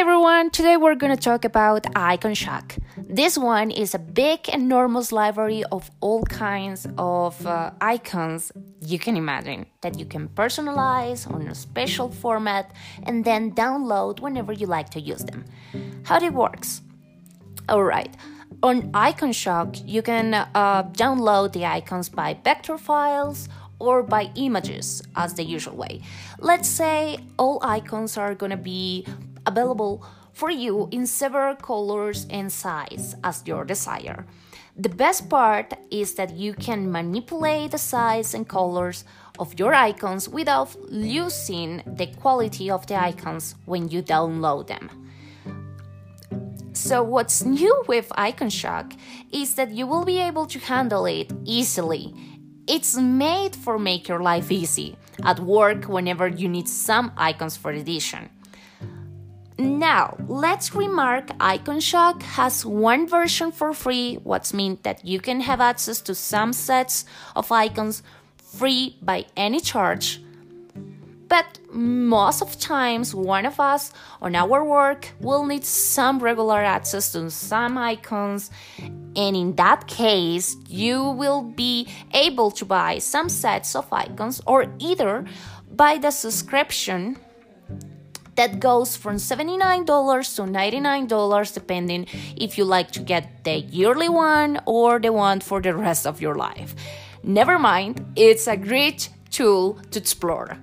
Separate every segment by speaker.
Speaker 1: Everyone, today we're to talk about Iconshock. This one is a big, enormous library of all kinds of uh, icons you can imagine that you can personalize on a special format and then download whenever you like to use them. How it works? Alright, on Iconshock you can uh, download the icons by vector files or by images as the usual way. Let's say all icons are gonna be available for you in several colors and size as your desire. The best part is that you can manipulate the size and colors of your icons without losing the quality of the icons when you download them. So, what's new with Iconshock is that you will be able to handle it easily. It's made for make your life easy at work whenever you need some icons for edition. Now, let's remark Iconshock has one version for free, what means that you can have access to some sets of icons free by any charge. But most of times, one of us on our work will need some regular access to some icons, and in that case, you will be able to buy some sets of icons or either buy the subscription that goes from $79 to $99 depending if you like to get the yearly one or the one for the rest of your life. Never mind, it's a great tool to explore.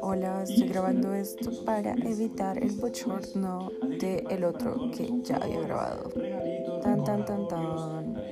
Speaker 2: Hola, estoy grabando esto para evitar el bochorno de el otro que ya había grabado. Tan tan tan tan.